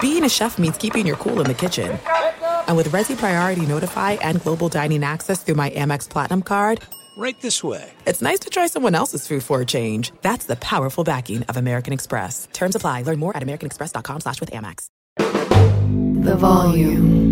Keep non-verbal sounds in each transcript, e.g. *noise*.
Being a chef means keeping your cool in the kitchen. And with Resy Priority Notify and Global Dining Access through my Amex Platinum card, Right this way. it's nice to try someone else's food for a change. That's the powerful backing of American Express. Terms apply. Learn more at americanexpress.com slash with Amex. The volume.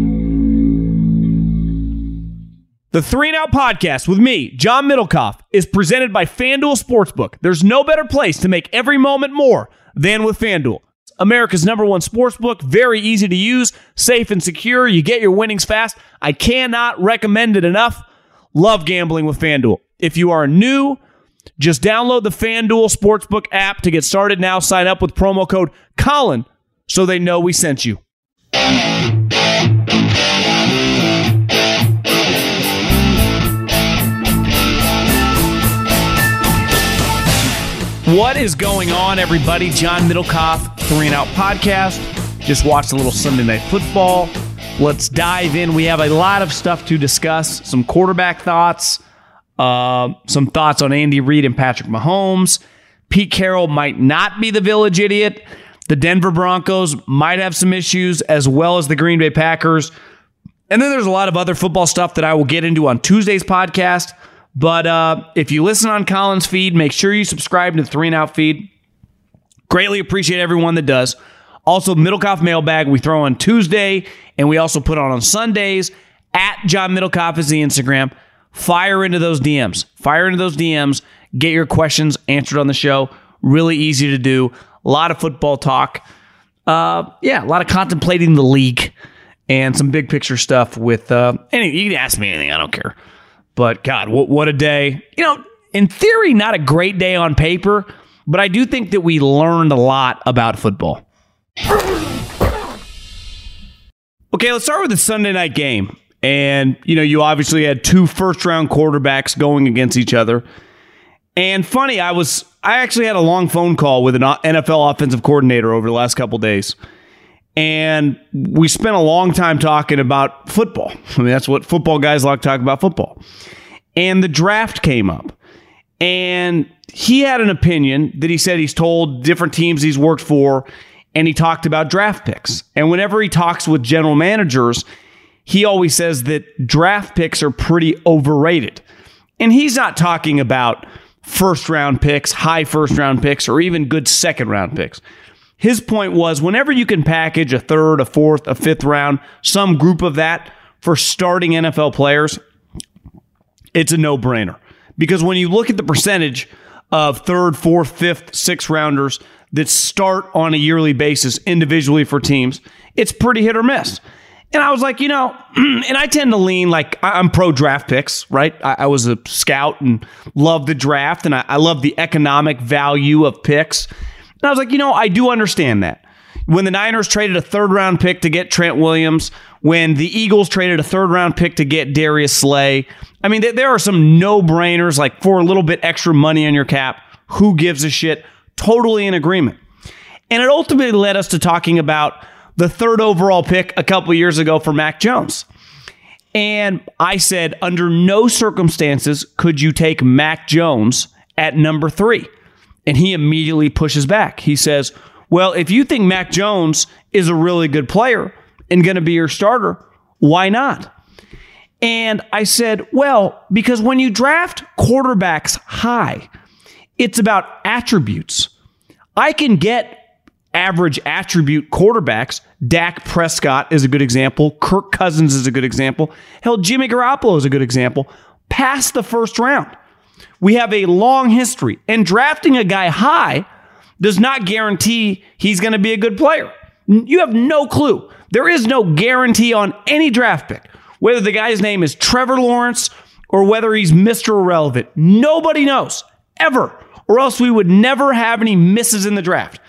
The Three and Out podcast with me, John Middlekauff, is presented by FanDuel Sportsbook. There's no better place to make every moment more than with FanDuel. America's number one sportsbook, very easy to use, safe and secure. You get your winnings fast. I cannot recommend it enough. Love gambling with FanDuel. If you are new, just download the FanDuel Sportsbook app to get started now. Sign up with promo code Colin so they know we sent you. What is going on, everybody? John Middlekauff, Three and Out Podcast. Just watched a little Sunday Night Football. Let's dive in. We have a lot of stuff to discuss. Some quarterback thoughts, uh, some thoughts on Andy Reid and Patrick Mahomes. Pete Carroll might not be the village idiot. The Denver Broncos might have some issues, as well as the Green Bay Packers. And then there's a lot of other football stuff that I will get into on Tuesday's podcast. But uh, if you listen on Colin's feed, make sure you subscribe to the Three and Out feed. Greatly appreciate everyone that does. Also, Middlekauff Mailbag we throw on Tuesday, and we also put on on Sundays. At John Middlekauff is the Instagram. Fire into those DMs. Fire into those DMs. Get your questions answered on the show. Really easy to do. A lot of football talk. Uh, yeah, a lot of contemplating the league and some big picture stuff with uh, any. You can ask me anything. I don't care. But God, what, what a day. You know, in theory, not a great day on paper, but I do think that we learned a lot about football. Okay, let's start with the Sunday night game. And, you know, you obviously had two first round quarterbacks going against each other. And funny, I was, I actually had a long phone call with an NFL offensive coordinator over the last couple days. And we spent a long time talking about football. I mean, that's what football guys like to talk about football. And the draft came up. And he had an opinion that he said he's told different teams he's worked for, and he talked about draft picks. And whenever he talks with general managers, he always says that draft picks are pretty overrated. And he's not talking about first round picks, high first round picks, or even good second round picks. His point was whenever you can package a third, a fourth, a fifth round, some group of that for starting NFL players, it's a no brainer. Because when you look at the percentage of third, fourth, fifth, sixth rounders that start on a yearly basis individually for teams, it's pretty hit or miss. And I was like, you know, *clears throat* and I tend to lean like I'm pro draft picks, right? I, I was a scout and love the draft and I, I love the economic value of picks. And I was like, you know, I do understand that. When the Niners traded a third round pick to get Trent Williams, when the Eagles traded a third round pick to get Darius Slay, I mean, there are some no brainers like for a little bit extra money on your cap. Who gives a shit? Totally in agreement. And it ultimately led us to talking about the third overall pick a couple years ago for Mac Jones. And I said, under no circumstances could you take Mac Jones at number three. And he immediately pushes back. He says, Well, if you think Mac Jones is a really good player and going to be your starter, why not? And I said, Well, because when you draft quarterbacks high, it's about attributes. I can get average attribute quarterbacks. Dak Prescott is a good example. Kirk Cousins is a good example. Hell, Jimmy Garoppolo is a good example. Past the first round. We have a long history, and drafting a guy high does not guarantee he's going to be a good player. You have no clue. There is no guarantee on any draft pick, whether the guy's name is Trevor Lawrence or whether he's Mr. Irrelevant. Nobody knows, ever, or else we would never have any misses in the draft.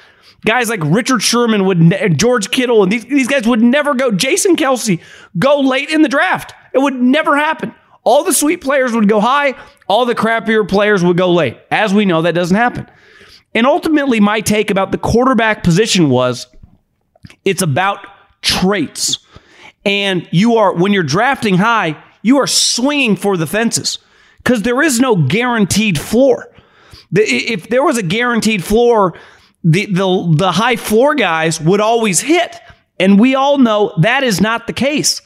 Guys like Richard Sherman would, ne- George Kittle, and these, these guys would never go. Jason Kelce go late in the draft. It would never happen. All the sweet players would go high. All the crappier players would go late. As we know, that doesn't happen. And ultimately, my take about the quarterback position was it's about traits. And you are, when you're drafting high, you are swinging for the fences because there is no guaranteed floor. If there was a guaranteed floor, the, the, the high floor guys would always hit. And we all know that is not the case,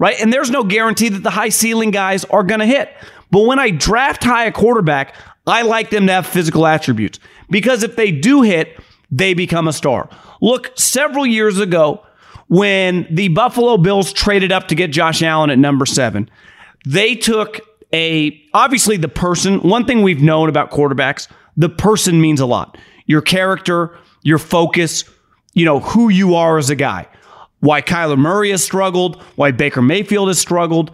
right? And there's no guarantee that the high ceiling guys are going to hit. But when I draft high a quarterback, I like them to have physical attributes because if they do hit, they become a star. Look, several years ago, when the Buffalo Bills traded up to get Josh Allen at number seven, they took a obviously the person. One thing we've known about quarterbacks, the person means a lot. Your character, your focus, you know, who you are as a guy. Why Kyler Murray has struggled, why Baker Mayfield has struggled.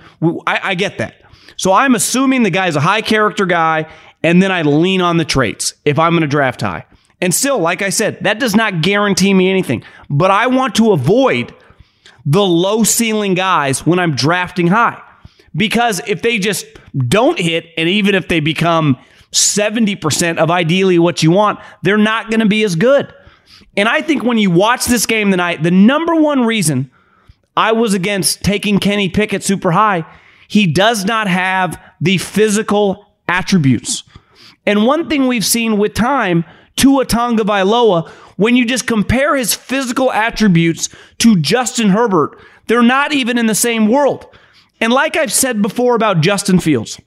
I, I get that. So I'm assuming the guy's a high character guy, and then I lean on the traits if I'm going to draft high. And still, like I said, that does not guarantee me anything. But I want to avoid the low ceiling guys when I'm drafting high. Because if they just don't hit, and even if they become 70% of ideally what you want, they're not going to be as good. And I think when you watch this game tonight, the number one reason I was against taking Kenny Pickett super high, he does not have the physical attributes. And one thing we've seen with time, Tua Tagovailoa, when you just compare his physical attributes to Justin Herbert, they're not even in the same world. And like I've said before about Justin Fields,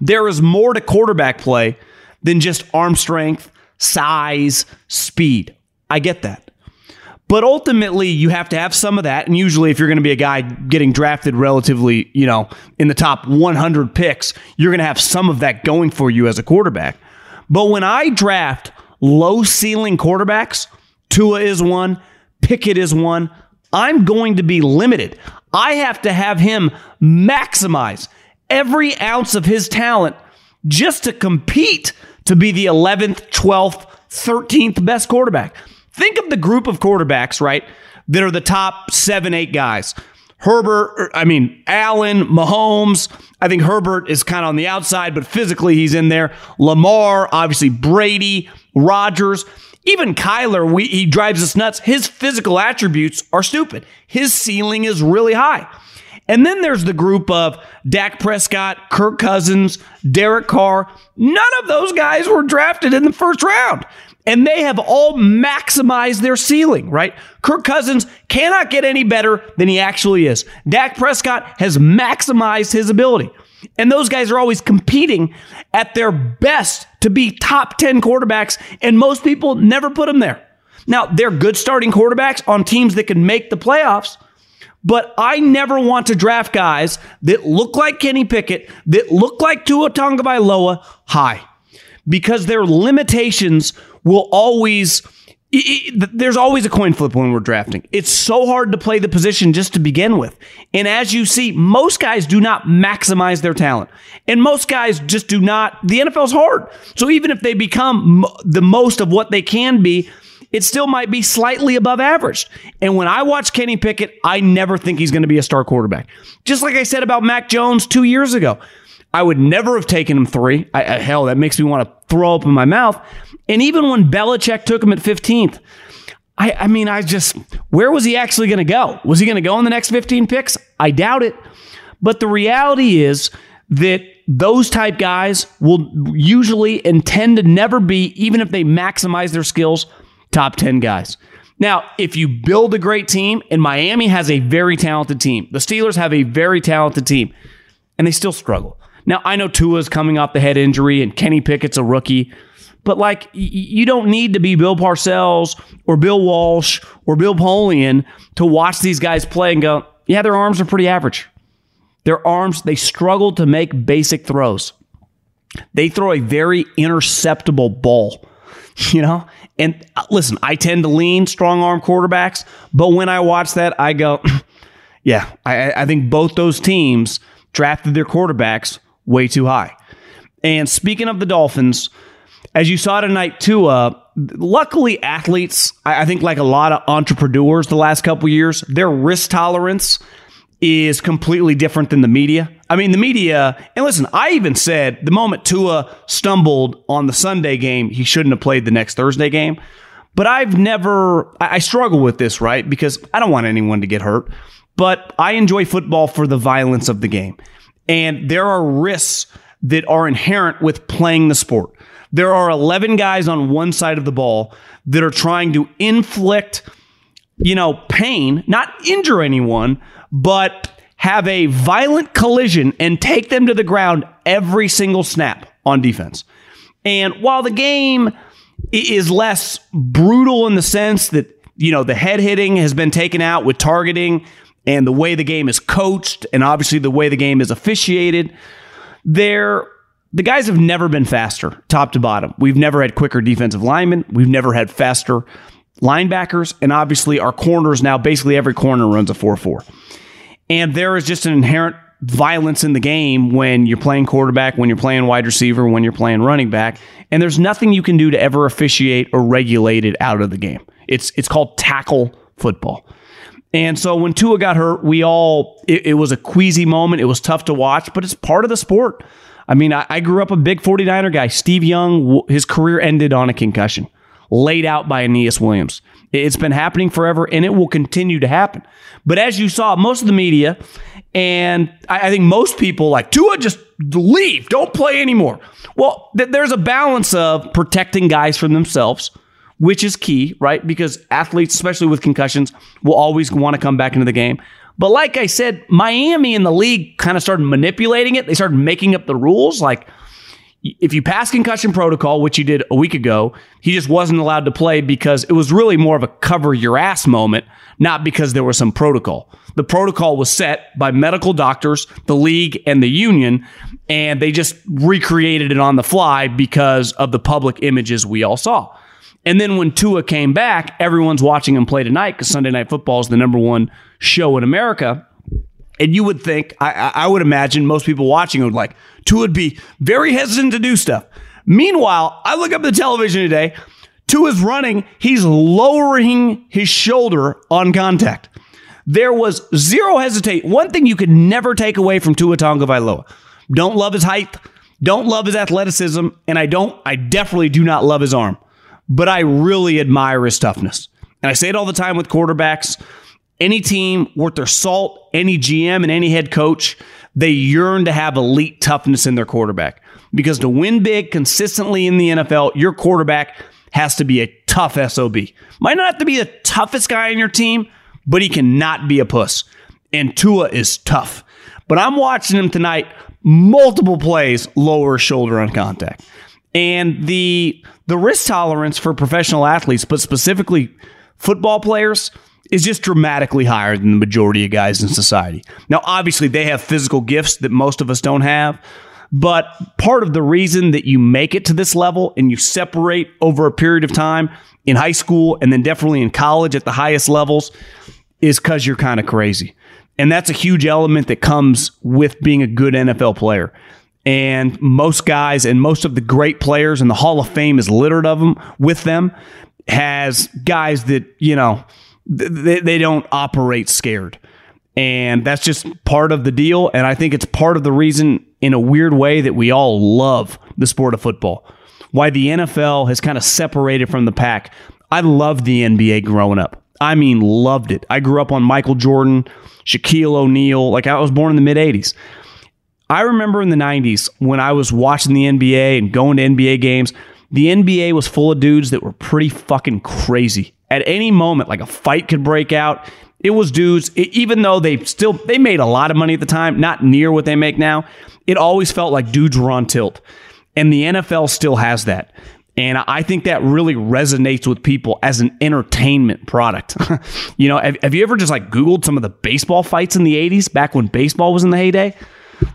there is more to quarterback play than just arm strength, size, speed. I get that. But ultimately, you have to have some of that. And usually, if you're going to be a guy getting drafted relatively, you know, in the top 100 picks, you're going to have some of that going for you as a quarterback. But when I draft low ceiling quarterbacks, Tua is one, Pickett is one, I'm going to be limited. I have to have him maximize every ounce of his talent just to compete to be the 11th, 12th, 13th best quarterback. Think of the group of quarterbacks, right, that are the top seven, eight guys. Herbert, er, I mean, Allen, Mahomes. I think Herbert is kind of on the outside, but physically he's in there. Lamar, obviously Brady, Rodgers. Even Kyler, we, he drives us nuts. His physical attributes are stupid. His ceiling is really high. And then there's the group of Dak Prescott, Kirk Cousins, Derek Carr. None of those guys were drafted in the first round. And they have all maximized their ceiling, right? Kirk Cousins cannot get any better than he actually is. Dak Prescott has maximized his ability. And those guys are always competing at their best to be top 10 quarterbacks, and most people never put them there. Now, they're good starting quarterbacks on teams that can make the playoffs, but I never want to draft guys that look like Kenny Pickett, that look like Tua Tagovailoa high, because their limitations will always it, it, there's always a coin flip when we're drafting. It's so hard to play the position just to begin with. And as you see, most guys do not maximize their talent. And most guys just do not. The NFL's hard. So even if they become the most of what they can be, it still might be slightly above average. And when I watch Kenny Pickett, I never think he's going to be a star quarterback. Just like I said about Mac Jones two years ago. I would never have taken him three. I, I, hell, that makes me want to throw up in my mouth. And even when Belichick took him at 15th, I, I mean, I just, where was he actually going to go? Was he going to go in the next 15 picks? I doubt it. But the reality is that those type guys will usually and tend to never be, even if they maximize their skills, top 10 guys. Now, if you build a great team, and Miami has a very talented team, the Steelers have a very talented team, and they still struggle. Now, I know Tua's coming off the head injury and Kenny Pickett's a rookie, but like you don't need to be Bill Parcells or Bill Walsh or Bill Polian to watch these guys play and go, yeah, their arms are pretty average. Their arms, they struggle to make basic throws. They throw a very interceptable ball, *laughs* you know? And uh, listen, I tend to lean strong arm quarterbacks, but when I watch that, I go, *clears throat* yeah, I, I think both those teams drafted their quarterbacks way too high. And speaking of the Dolphins, as you saw tonight, Tua, luckily athletes, I think like a lot of entrepreneurs the last couple years, their risk tolerance is completely different than the media. I mean, the media, and listen, I even said the moment Tua stumbled on the Sunday game, he shouldn't have played the next Thursday game. But I've never, I struggle with this, right? Because I don't want anyone to get hurt. But I enjoy football for the violence of the game. And there are risks that are inherent with playing the sport. There are 11 guys on one side of the ball that are trying to inflict, you know, pain, not injure anyone, but have a violent collision and take them to the ground every single snap on defense. And while the game is less brutal in the sense that, you know, the head hitting has been taken out with targeting and the way the game is coached and obviously the way the game is officiated, there the guys have never been faster, top to bottom. We've never had quicker defensive linemen. We've never had faster linebackers. And obviously, our corners now, basically every corner runs a 4 4. And there is just an inherent violence in the game when you're playing quarterback, when you're playing wide receiver, when you're playing running back. And there's nothing you can do to ever officiate or regulate it out of the game. It's, it's called tackle football. And so when Tua got hurt, we all, it, it was a queasy moment. It was tough to watch, but it's part of the sport. I mean, I, I grew up a big 49er guy. Steve Young, his career ended on a concussion, laid out by Aeneas Williams. It's been happening forever and it will continue to happen. But as you saw, most of the media and I, think most people like Tua just leave, don't play anymore. Well, th- there's a balance of protecting guys from themselves, which is key, right? Because athletes, especially with concussions, will always want to come back into the game. But like I said, Miami and the league kind of started manipulating it. They started making up the rules. Like, if you pass concussion protocol, which he did a week ago, he just wasn't allowed to play because it was really more of a cover your ass moment, not because there was some protocol. The protocol was set by medical doctors, the league, and the union, and they just recreated it on the fly because of the public images we all saw. And then when Tua came back, everyone's watching him play tonight because Sunday Night Football is the number one show in America. And you would think, I, I would imagine most people watching would like, Tua would be very hesitant to do stuff. Meanwhile, I look up the television today. Tua's running. He's lowering his shoulder on contact. There was zero hesitate. One thing you could never take away from Tua Tagovailoa. Don't love his height. Don't love his athleticism. And I don't, I definitely do not love his arm. But I really admire his toughness. And I say it all the time with quarterbacks any team worth their salt, any GM and any head coach, they yearn to have elite toughness in their quarterback. Because to win big consistently in the NFL, your quarterback has to be a tough SOB. Might not have to be the toughest guy on your team, but he cannot be a puss. And Tua is tough. But I'm watching him tonight, multiple plays, lower shoulder on contact. And the the risk tolerance for professional athletes, but specifically football players, is just dramatically higher than the majority of guys in society. Now, obviously, they have physical gifts that most of us don't have. But part of the reason that you make it to this level and you separate over a period of time in high school and then definitely in college at the highest levels is because you're kind of crazy. And that's a huge element that comes with being a good NFL player. And most guys and most of the great players in the Hall of Fame is littered of them with them has guys that, you know, they, they don't operate scared. And that's just part of the deal. And I think it's part of the reason, in a weird way, that we all love the sport of football. Why the NFL has kind of separated from the pack. I loved the NBA growing up. I mean, loved it. I grew up on Michael Jordan, Shaquille O'Neal. Like, I was born in the mid 80s. I remember in the 90s when I was watching the NBA and going to NBA games, the NBA was full of dudes that were pretty fucking crazy. At any moment, like a fight could break out. It was dudes, it, even though they still they made a lot of money at the time, not near what they make now. It always felt like dudes were on tilt, and the NFL still has that. And I think that really resonates with people as an entertainment product. *laughs* you know, have, have, you ever just like Googled some of the baseball fights in the 80s, back when baseball was in the heyday?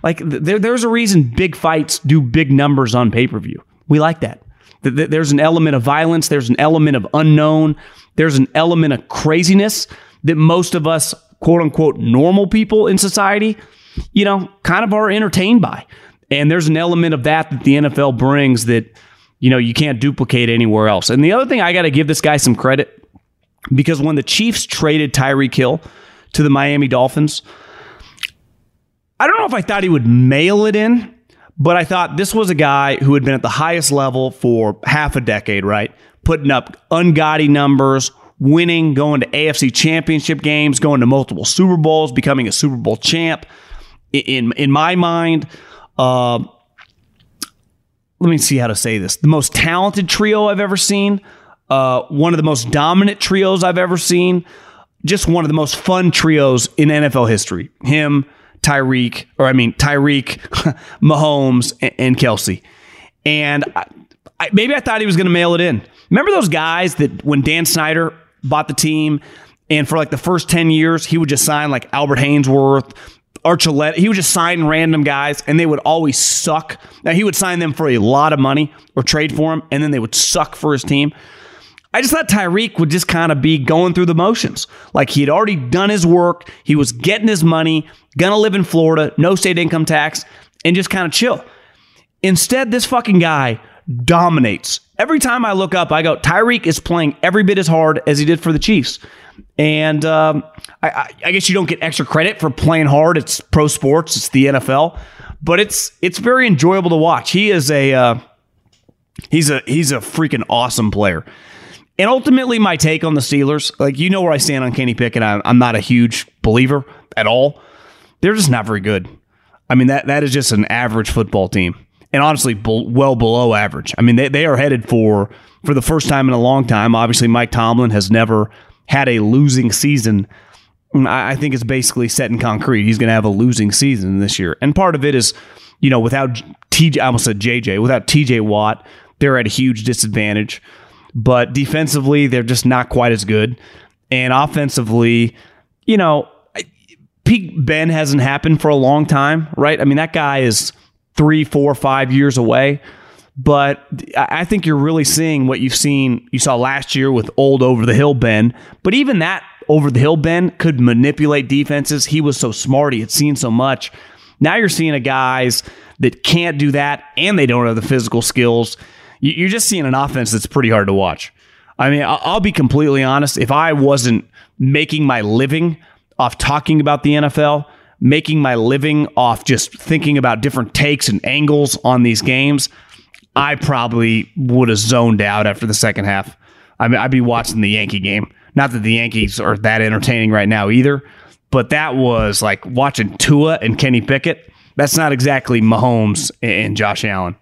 Like, there, there's a reason big fights do big numbers on pay per view. We like that. There's an element of violence, there's an element of unknown, there's an element of craziness that most of us, quote unquote, normal people in society, you know, kind of are entertained by. And there's an element of that that the NFL brings that you know, you can't duplicate anywhere else. And the other thing I got to give this guy some credit because when the Chiefs traded Tyreek Hill to the Miami Dolphins, I don't know if I thought he would mail it in, but I thought this was a guy who had been at the highest level for half a decade, right? Putting up ungodly numbers, winning, going to AFC championship games, going to multiple Super Bowls, becoming a Super Bowl champ. In in my mind, uh, let me see how to say this. The most talented trio I've ever seen, uh, one of the most dominant trios I've ever seen, just one of the most fun trios in NFL history. Him, Tyreek, or I mean Tyreek, *laughs* Mahomes, and, and Kelce. And I, I, maybe I thought he was going to mail it in. Remember those guys that when Dan Snyder bought the team, and for like the first 10 years, he would just sign like Albert Haynesworth, Archuleta. He would just sign random guys, and they would always suck. Now, he would sign them for a lot of money or trade for them, and then they would suck for his team. I just thought Tyreek would just kind of be going through the motions. Like he had already done his work, he was getting his money, gonna live in Florida, no state income tax, and just kind of chill. Instead, this fucking guy dominates. Every time I look up, I go, Tyreek is playing every bit as hard as he did for the Chiefs. And um, I, I, guess you don't get extra credit for playing hard. It's pro sports, it's the NFL, but it's it's very enjoyable to watch. He is a uh, he's a he's a freaking awesome player. And ultimately, my take on the Steelers, like you know where I stand on Kenny Pickett. I'm, I'm not a huge believer at all. They're just not very good. I mean that that is just an average football team, and honestly, well below average. I mean they they are headed for for the first time in a long time. Obviously, Mike Tomlin has never had a losing season. I, I think it's basically set in concrete. He's going to have a losing season this year, and part of it is, you know, without TJ, I almost said JJ, without TJ Watt, they're at a huge disadvantage but defensively, they're just not quite as good. And offensively, you know, peak Ben hasn't happened for a long time, right? I mean, that guy is three, four, five years away. But I think you're really seeing what you've seen, you saw last year with old over the hill Ben. But even that over the hill Ben could manipulate defenses. He was so smart, he had seen so much. Now you're seeing a guys that can't do that and they don't have the physical skills you're just seeing an offense that's pretty hard to watch. I mean, I'll be completely honest. If I wasn't making my living off talking about the NFL, making my living off just thinking about different takes and angles on these games, I probably would have zoned out after the second half. I mean, I'd be watching the Yankee game. Not that the Yankees are that entertaining right now either, but that was like watching Tua and Kenny Pickett. That's not exactly Mahomes and Josh Allen.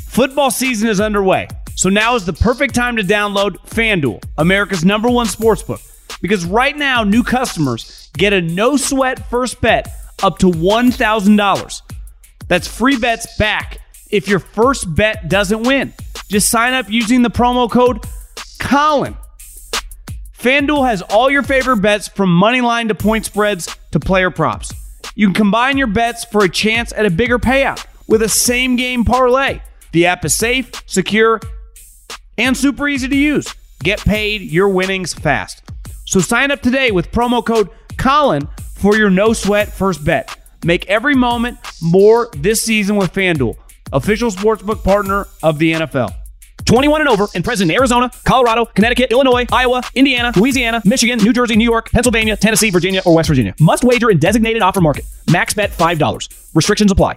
Football season is underway, so now is the perfect time to download FanDuel, America's number one sportsbook. Because right now, new customers get a no sweat first bet up to $1,000. That's free bets back if your first bet doesn't win. Just sign up using the promo code Colin. FanDuel has all your favorite bets from money line to point spreads to player props. You can combine your bets for a chance at a bigger payout with a same game parlay. The app is safe, secure, and super easy to use. Get paid your winnings fast. So sign up today with promo code Colin for your no sweat first bet. Make every moment more this season with FanDuel, official sportsbook partner of the NFL. 21 and over and present in Arizona, Colorado, Connecticut, Illinois, Iowa, Indiana, Louisiana, Michigan, New Jersey, New York, Pennsylvania, Tennessee, Virginia, or West Virginia. Must wager in designated offer market. Max bet $5. Restrictions apply.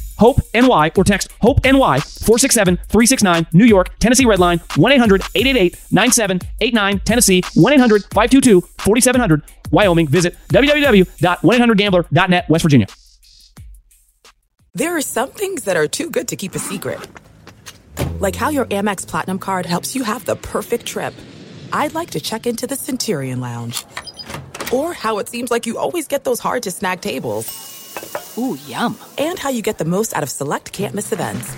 HOPE NY or text HOPE NY 467 369 New York, Tennessee Redline 1 800 888 9789 Tennessee 1 800 522 4700 Wyoming. Visit www.1800gambler.net West Virginia. There are some things that are too good to keep a secret. Like how your Amex Platinum card helps you have the perfect trip. I'd like to check into the Centurion Lounge. Or how it seems like you always get those hard to snag tables. Ooh, yum. And how you get the most out of select can't miss events.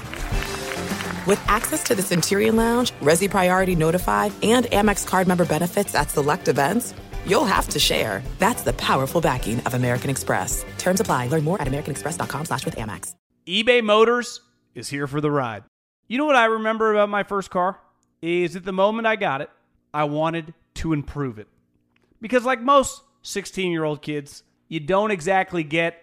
With access to the Centurion Lounge, Resy Priority Notified, and Amex card member benefits at select events, you'll have to share. That's the powerful backing of American Express. Terms apply. Learn more at americanexpress.com slash with Amex. eBay Motors is here for the ride. You know what I remember about my first car? Is at the moment I got it, I wanted to improve it. Because like most 16-year-old kids, you don't exactly get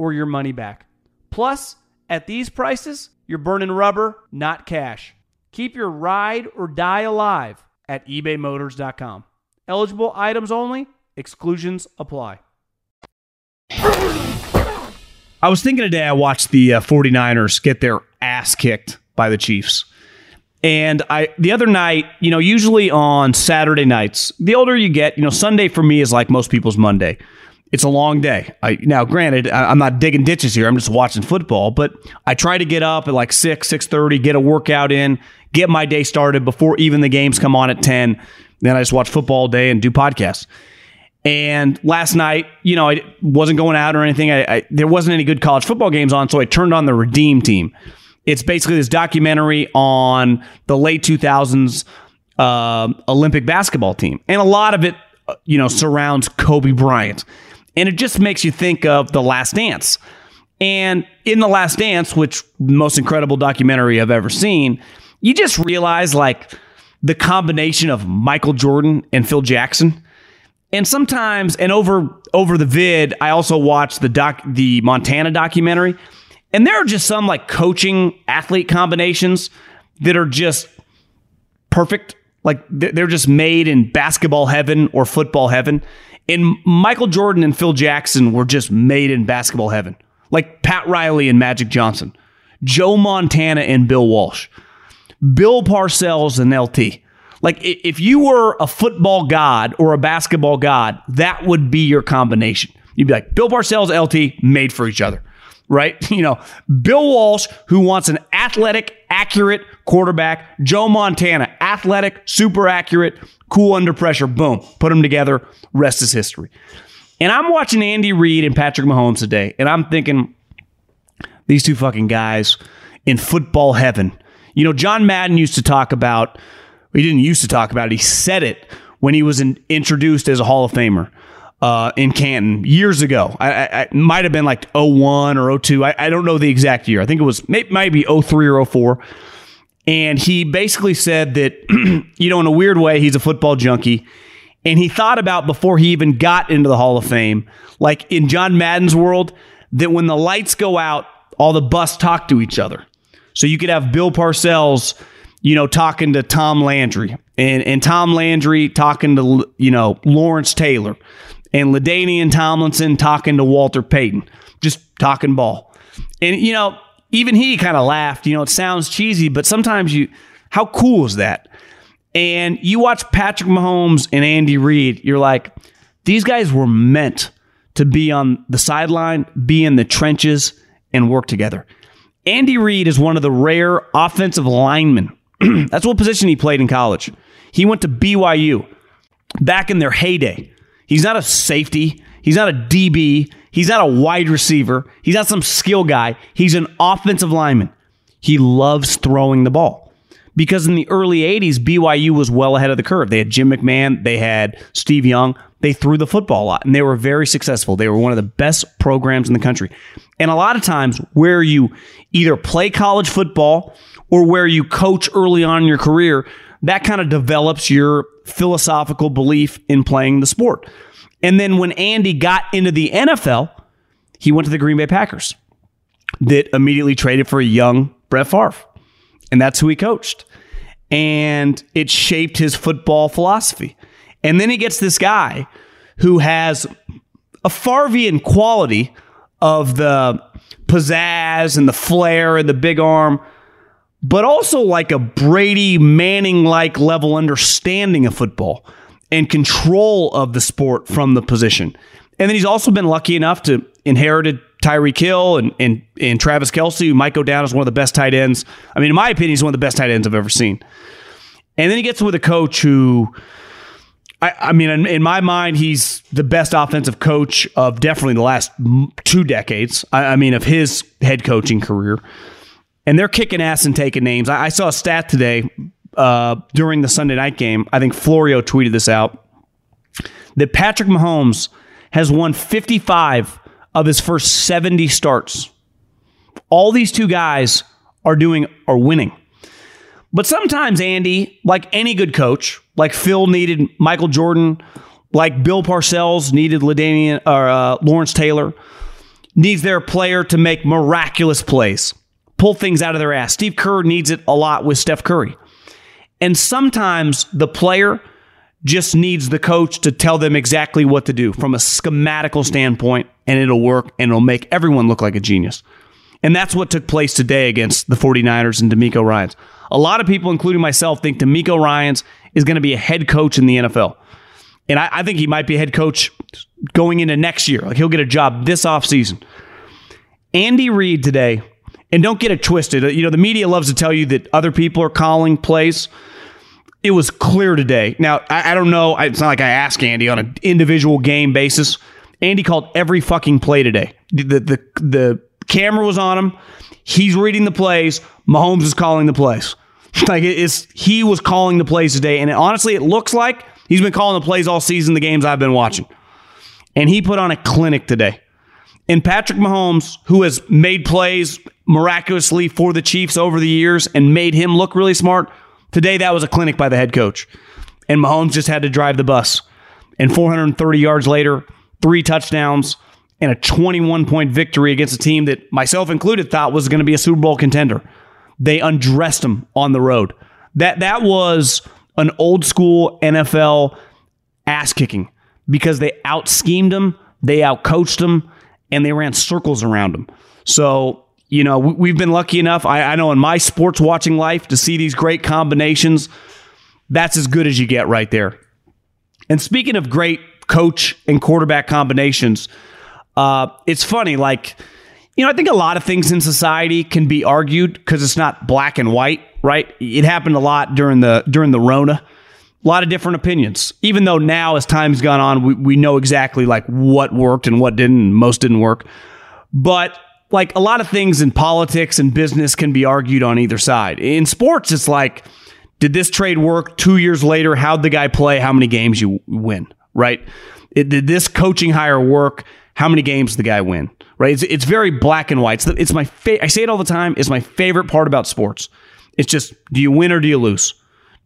or your money back. Plus, at these prices, you're burning rubber, not cash. Keep your ride or die alive at ebaymotors.com. Eligible items only, exclusions apply. I was thinking today, I watched the uh, 49ers get their ass kicked by the Chiefs. And I the other night, you know, usually on Saturday nights, the older you get, you know, Sunday for me is like most people's Monday. It's a long day. I, now, granted, I, I'm not digging ditches here. I'm just watching football, but I try to get up at like six, six thirty, get a workout in, get my day started before even the games come on at ten. Then I just watch football all day and do podcasts. And last night, you know, I wasn't going out or anything. I, I, there wasn't any good college football games on, so I turned on the Redeem Team. It's basically this documentary on the late 2000s uh, Olympic basketball team, and a lot of it, uh, you know, surrounds Kobe Bryant, and it just makes you think of The Last Dance. And in The Last Dance, which most incredible documentary I've ever seen, you just realize like the combination of Michael Jordan and Phil Jackson. And sometimes and over over the vid i also watched the doc the montana documentary. And there are just some like coaching athlete combinations that are just perfect. Like they're just made in basketball heaven or football heaven and michael jordan and phil jackson were just made in basketball heaven like pat riley and magic johnson joe montana and bill walsh bill parcells and lt like if you were a football god or a basketball god, that would be your combination. You'd be like Bill Parcells, LT, made for each other, right? *laughs* You know, Bill Walsh, who wants an athletic, accurate quarterback. Joe Montana, athletic, super accurate, cool under pressure. Boom, put them together. Rest is history. And I'm watching Andy Reid and Patrick Mahomes today, and I'm thinking, these two fucking guys in football heaven. You know, John Madden used to talk about he didn't used to talk about it. He said it when he was in, introduced as a Hall of Famer uh, in Canton years ago. I, I, I might have been like 01 or 02. I, I don't know the exact year. I think it was maybe 03 or 04. And he basically said that, *clears throat* you know, in a weird way, he's a football junkie. And he thought about before he even got into the Hall of Fame, like in John Madden's world, that when the lights go out, all the busts talk to each other. So you could have Bill Parcells you know, talking to Tom Landry and, and Tom Landry talking to, you know, Lawrence Taylor and LaDainian Tomlinson talking to Walter Payton, just talking ball. And, you know, even he kind of laughed. You know, it sounds cheesy, but sometimes you, how cool is that? And you watch Patrick Mahomes and Andy Reid, you're like, these guys were meant to be on the sideline, be in the trenches, and work together. Andy Reid is one of the rare offensive linemen *clears throat* That's what position he played in college. He went to BYU back in their heyday. He's not a safety. He's not a DB. He's not a wide receiver. He's not some skill guy. He's an offensive lineman. He loves throwing the ball because in the early 80s, BYU was well ahead of the curve. They had Jim McMahon, they had Steve Young, they threw the football a lot and they were very successful. They were one of the best programs in the country. And a lot of times where you either play college football or where you coach early on in your career, that kind of develops your philosophical belief in playing the sport. And then when Andy got into the NFL, he went to the Green Bay Packers that immediately traded for a young Brett Favre. And that's who he coached. And it shaped his football philosophy. And then he gets this guy who has a Farvian quality of the pizzazz and the flair and the big arm, but also like a Brady Manning like level understanding of football and control of the sport from the position. And then he's also been lucky enough to inherited Tyreek Hill and, and, and Travis Kelce, who might go down as one of the best tight ends. I mean, in my opinion, he's one of the best tight ends I've ever seen. And then he gets with a coach who I, I mean, in, in, my mind, he's the best offensive coach of definitely the last two decades. I, I, mean, of his head coaching career. And they're kicking ass and taking names. I, I saw a stat today uh, during the Sunday night game. I think Florio tweeted this out that Patrick Mahomes has won 55 of his first 70 starts. All these two guys are doing are winning. But sometimes, Andy, like any good coach, like Phil needed Michael Jordan, like Bill Parcells needed LaDainian, or uh, Lawrence Taylor, needs their player to make miraculous plays, pull things out of their ass. Steve Kerr needs it a lot with Steph Curry. And sometimes the player just needs the coach to tell them exactly what to do from a schematical standpoint, and it'll work and it'll make everyone look like a genius. And that's what took place today against the 49ers and DeMeco Ryans. A lot of people, including myself, think DeMeco Ryans is going to be a head coach in the NFL. And I, I, think he might be a head coach going into next year. Like he'll get a job this offseason. Andy Reid today, and don't get it twisted. You know, the media loves to tell you that other people are calling plays. It was clear today. Now, I, I don't know. It's not like I asked Andy on an individual game basis. Andy called every fucking play today. The, the, the camera was on him. He's reading the plays. Mahomes is calling the plays. *laughs* Like it's he was calling the plays today, and it, honestly, it looks like he's been calling the plays all season. The games I've been watching, and he put on a clinic today. And Patrick Mahomes, who has made plays miraculously for the Chiefs over the years and made him look really smart, today that was a clinic by the head coach. And Mahomes just had to drive the bus. And 430 yards later, three touchdowns, and a 21 point victory against a team that myself included thought was going to be a Super Bowl contender. They undressed them on the road. That that was an old school NFL ass kicking because they out schemed them, they out coached them, and they ran circles around them. So you know we've been lucky enough. I, I know in my sports watching life to see these great combinations. That's as good as you get right there. And speaking of great coach and quarterback combinations, uh, it's funny like you know, I think a lot of things in society can be argued because it's not black and white, right? It happened a lot during the during the Rona. A lot of different opinions. Even though now, as time's gone on, we, we know exactly like what worked and what didn't, and most didn't work. But like a lot of things in politics and business can be argued on either side. In sports, it's like, did this trade work two years later? How'd the guy play? How many games you win? Right? It, did this coaching hire work? How many games the guy win? right? It's, it's very black and white. It's, the, it's my fa- I say it all the time. It's my favorite part about sports. It's just do you win or do you lose?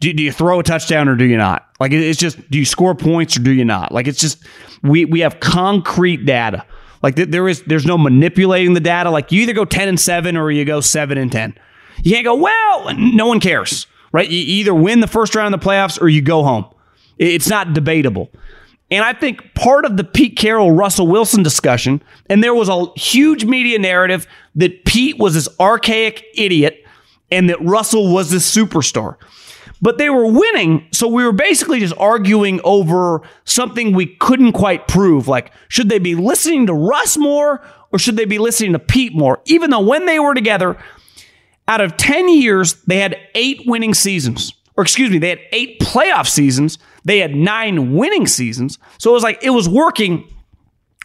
Do, do you throw a touchdown or do you not? Like it's just do you score points or do you not? Like it's just we we have concrete data. Like there is there's no manipulating the data. Like you either go ten and seven or you go seven and ten. You can't go well. No one cares, right? You either win the first round of the playoffs or you go home. It's not debatable. And I think part of the Pete Carroll Russell Wilson discussion, and there was a huge media narrative that Pete was this archaic idiot and that Russell was this superstar. But they were winning, so we were basically just arguing over something we couldn't quite prove. Like, should they be listening to Russ more or should they be listening to Pete more? Even though when they were together, out of 10 years, they had eight winning seasons or excuse me, they had eight playoff seasons. They had nine winning seasons. So it was like it was working.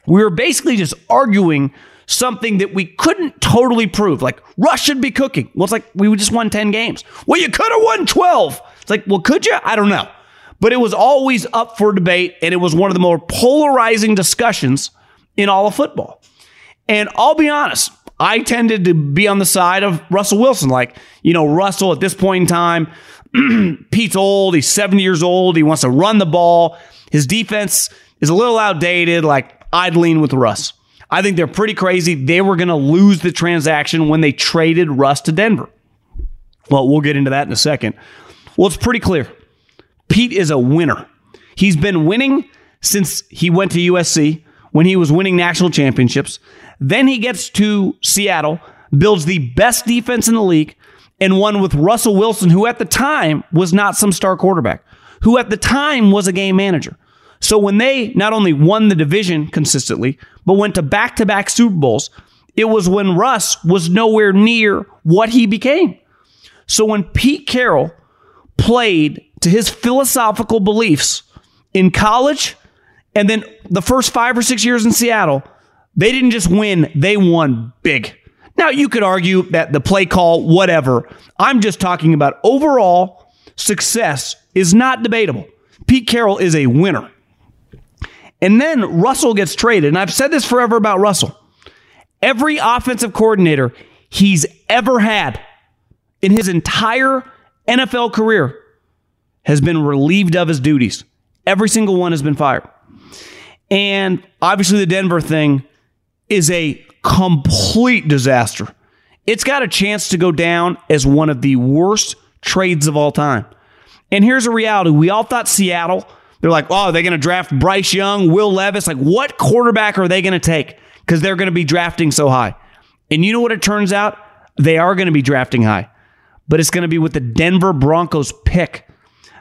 We were basically just arguing something that we couldn't totally prove. Like Russ should be cooking. Well, it's like we just won 10 games. Well, you could have won 12. It's like, well, could you? I don't know. but it was always up for debate, and it was one of the more polarizing discussions in all of football. And I'll be honest, I tended to be on the side of Russell Wilson. Like, you know, Russell at this point in time, *clears throat* Pete's old, he's 70 years old, he wants to run the ball. His defense is a little outdated. Like, I'd lean with Russ. I think they're pretty crazy. They were going to lose the transaction when they traded Russ to Denver. Well, we'll get into that in a second. Well, it's pretty clear. Pete is a winner. He's been winning since he went to USC when he was winning national championships. Then he gets to Seattle, builds the best defense in the league, and won with Russell Wilson, who at the time was not some star quarterback, who at the time was a game manager. So when they not only won the division consistently, but went to back to back Super Bowls, it was when Russ was nowhere near what he became. So when Pete Carroll played to his philosophical beliefs in college and then the first five or six years in Seattle, they didn't just win, they won big. Now, you could argue that the play call, whatever. I'm just talking about overall success is not debatable. Pete Carroll is a winner. And then Russell gets traded. And I've said this forever about Russell. Every offensive coordinator he's ever had in his entire NFL career has been relieved of his duties. Every single one has been fired. And obviously, the Denver thing is a complete disaster. It's got a chance to go down as one of the worst trades of all time. And here's a reality we all thought Seattle, they're like, oh, are they're going to draft Bryce Young, Will Levis. Like, what quarterback are they going to take? Because they're going to be drafting so high. And you know what it turns out? They are going to be drafting high, but it's going to be with the Denver Broncos pick.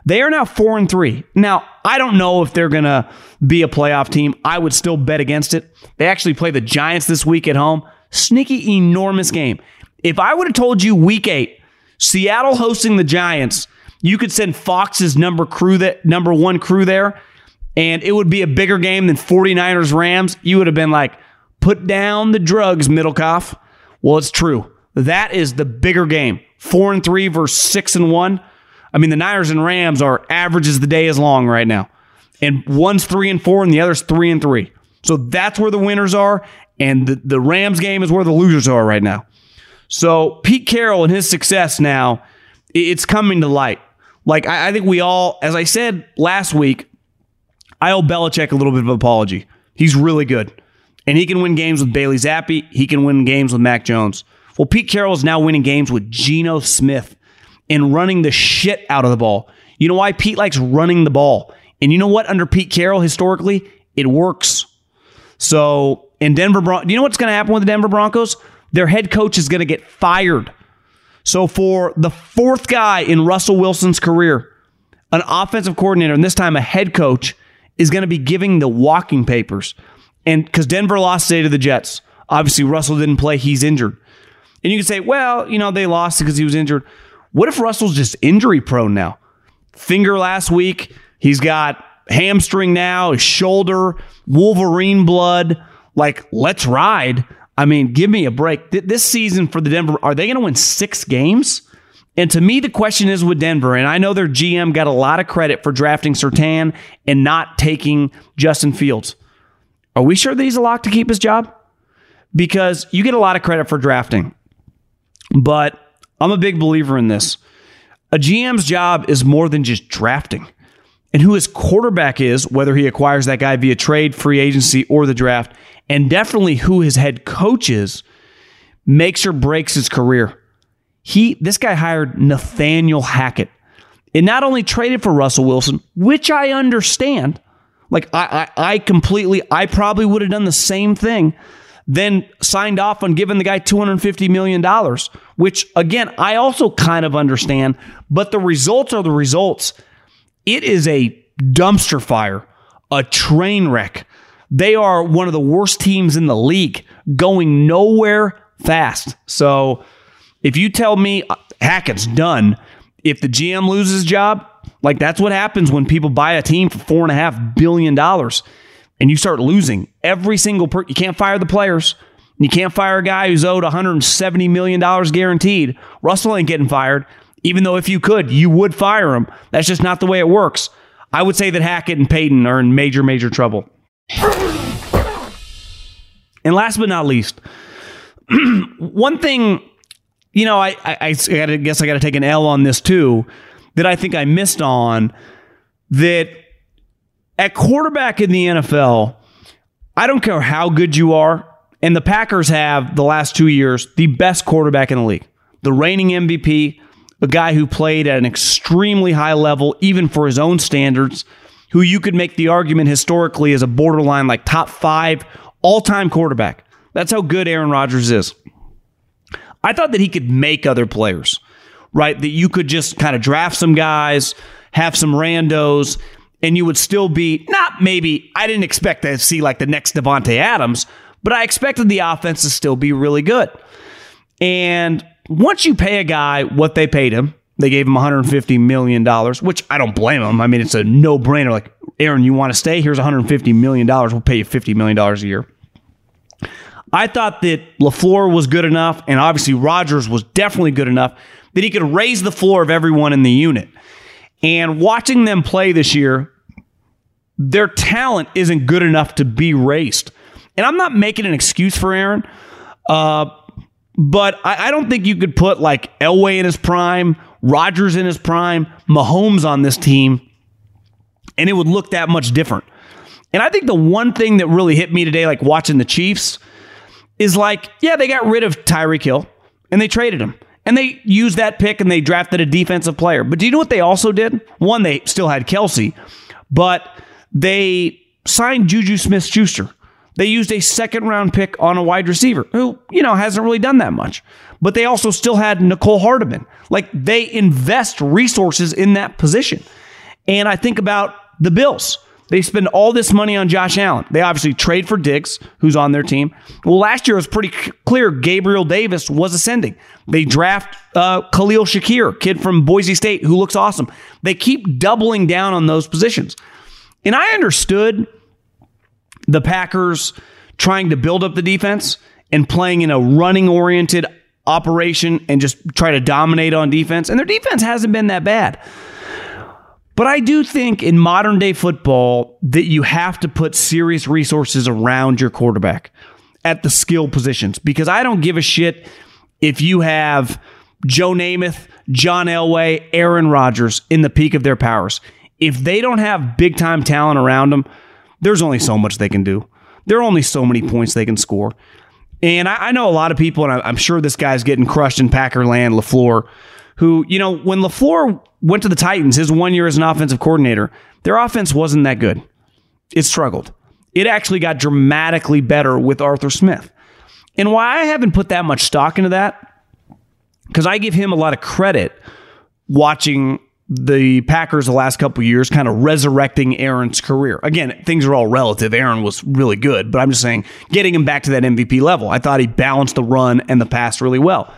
They are now four and three. Now, I don't know if they're going to be a playoff team. I would still bet against it. They actually play the Giants this week at home. Sneaky, enormous game. If I would have told you week eight, Seattle hosting the Giants, you could send Fox's number crew that number one crew there, and it would be a bigger game than 49ers Rams. You would have been like, put down the drugs, Middlekauff. Well, it's true. That is the bigger game. Four and three versus six and one. I mean, the Niners and Rams are averages the day is long right now. And one's three and four, and the other's three and three. So that's where the winners are. And the, the Rams game is where the losers are right now. So Pete Carroll and his success now, it's coming to light. Like I, I think we all, as I said last week, I owe Belichick a little bit of an apology. He's really good. And he can win games with Bailey Zappe. He can win games with Mac Jones. Well, Pete Carroll is now winning games with Geno Smith and running the shit out of the ball. You know why Pete likes running the ball? And you know what? Under Pete Carroll, historically, it works. So in Denver, Bron- you know what's going to happen with the Denver Broncos? Their head coach is going to get fired. So for the fourth guy in Russell Wilson's career, an offensive coordinator, and this time a head coach, is going to be giving the walking papers. And because Denver lost today to the Jets, obviously Russell didn't play; he's injured. And you can say, well, you know, they lost because he was injured. What if Russell's just injury prone now? Finger last week, he's got hamstring now, his shoulder, Wolverine blood. Like, let's ride. I mean, give me a break. This season for the Denver, are they going to win six games? And to me, the question is with Denver, and I know their GM got a lot of credit for drafting Surtain and not taking Justin Fields. Are we sure that he's a lock to keep his job? Because you get a lot of credit for drafting. But I'm a big believer in this. A GM's job is more than just drafting. And who his quarterback is, whether he acquires that guy via trade, free agency, or the draft, and definitely who his head coach is, makes or breaks his career. He this guy hired Nathaniel Hackett. And not only traded for Russell Wilson, which I understand. Like I, I, I completely, I probably would have done the same thing then signed off on giving the guy $250 million, which again, I also kind of understand, but the results are the results. It is a dumpster fire, a train wreck. They are one of the worst teams in the league, going nowhere fast. So if you tell me uh, Hackett's done, if the GM loses job, like that's what happens when people buy a team for four and a half billion dollars and you start losing every single per you can't fire the players. You can't fire a guy who's owed $170 million guaranteed. Russell ain't getting fired, even though if you could, you would fire him. That's just not the way it works. I would say that Hackett and Paton are in major, major trouble. And last but not least, *clears throat* one thing, you know, I, I, I guess I got to take an L on this too, that I think I missed on that at quarterback in the NFL, I don't care how good you are, and the Packers have the last two years the best quarterback in the league, the reigning MVP, a guy who played at an extremely high level, even for his own standards, who you could make the argument historically as a borderline like top five all time quarterback. That's how good Aaron Rodgers is. I thought that he could make other players, right? That you could just kind of draft some guys, have some randos, and you would still be not maybe, I didn't expect to see like the next Davante Adams, but I expected the offense to still be really good. And once you pay a guy what they paid him, they gave him $150 million, which I don't blame him. I mean, it's a no brainer. Like, Aaron, you want to stay? Here's $150 million. We'll pay you $50 million a year. I thought that LaFleur was good enough, and obviously Rodgers was definitely good enough that he could raise the floor of everyone in the unit. And watching them play this year, their talent isn't good enough to be raised. And I'm not making an excuse for Aaron, uh, but I, I don't think you could put like Elway in his prime, Rodgers in his prime, Mahomes on this team, and it would look that much different. And I think the one thing that really hit me today, like watching the Chiefs, is like, yeah, they got rid of Tyreek Hill and they traded him. And they used that pick and they drafted a defensive player. But do you know what they also did? One, they still had Kelce, but they signed Juju Smith Schuster. They used a second round pick on a wide receiver who, you know, hasn't really done that much. But they also still had Mecole Hardman. Like they invest resources in that position. And I think about the Bills. They spend all this money on Josh Allen. They obviously trade for Diggs, who's on their team. Well, last year it was pretty clear Gabriel Davis was ascending. They draft uh, Khalil Shakir, kid from Boise State, who looks awesome. They keep doubling down on those positions. And I understood the Packers trying to build up the defense and playing in a running oriented operation and just try to dominate on defense. And their defense hasn't been that bad. But I do think in modern day football that you have to put serious resources around your quarterback at the skill positions because I don't give a shit if you have Joe Namath, John Elway, Aaron Rodgers in the peak of their powers. If they don't have big time talent around them, there's only so much they can do. There are only so many points they can score. And I, I know a lot of people, and I, I'm sure this guy's getting crushed in Packer land, LaFleur, who, you know, when LaFleur went to the Titans, his one year as an offensive coordinator, their offense wasn't that good. It struggled. It actually got dramatically better with Arthur Smith. And why I haven't put that much stock into that, because I give him a lot of credit watching the Packers the last couple years kind of resurrecting Aaron's career. Again, things are all relative. Aaron was really good, but I'm just saying getting him back to that MVP level. I thought he balanced the run and the pass really well.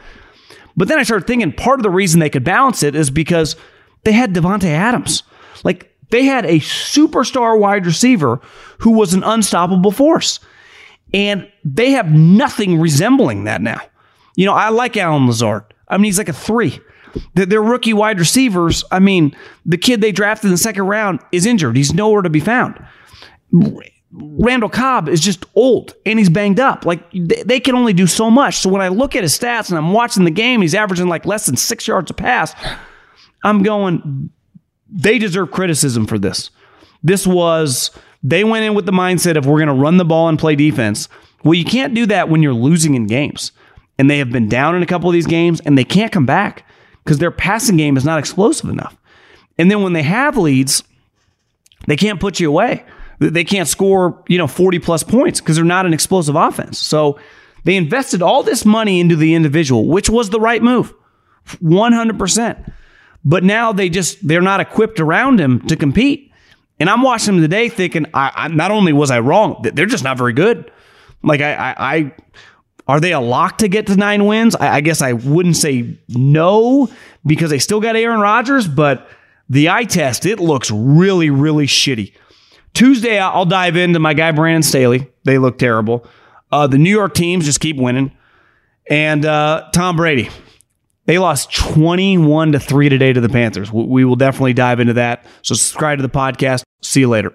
But then I started thinking part of the reason they could balance it is because they had Davante Adams. Like they had a superstar wide receiver who was an unstoppable force. And they have nothing resembling that now. You know, I like Allen Lazard. I mean, he's like a three. That their rookie wide receivers, I mean, the kid they drafted in the second round is injured. He's nowhere to be found. Randall Cobb is just old and he's banged up. Like they can only do so much. So when I look at his stats and I'm watching the game, he's averaging like less than six yards a pass. I'm going, they deserve criticism for this. This was, they went in with the mindset of we're going to run the ball and play defense. Well, you can't do that when you're losing in games. And they have been down in a couple of these games and they can't come back because their passing game is not explosive enough. And then when they have leads, they can't put you away. They can't score, you know, 40 plus points because they're not an explosive offense. So they invested all this money into the individual, which was the right move. 100%. But now they just they're not equipped around him to compete. And I'm watching them today thinking I, I not only was I wrong, they're just not very good. Like I, I, I are they a lock to get to nine wins? I, I guess I wouldn't say no because they still got Aaron Rodgers, but the eye test, it looks really, really shitty. Tuesday, I'll dive into my guy Brandon Staley. They look terrible. Uh, the New York teams just keep winning. And uh, Tom Brady. They lost 21 to 3 today to the Panthers. We will definitely dive into that. So subscribe to the podcast. See you later.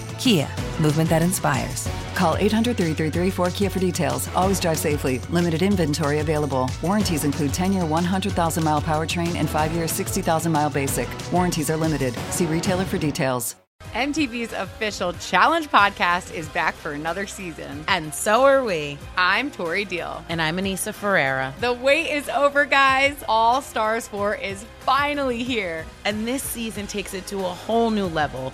Kia, movement that inspires. Call 800 333 4KIA for details. Always drive safely. Limited inventory available. Warranties include 10 year 100,000 mile powertrain and 5 year 60,000 mile basic. Warranties are limited. See retailer for details. MTV's official Challenge podcast is back for another season. And so are we. I'm Tori Deal. And I'm Aneesa Ferreira. The wait is over, guys. All Stars 4 is finally here. And this season takes it to a whole new level.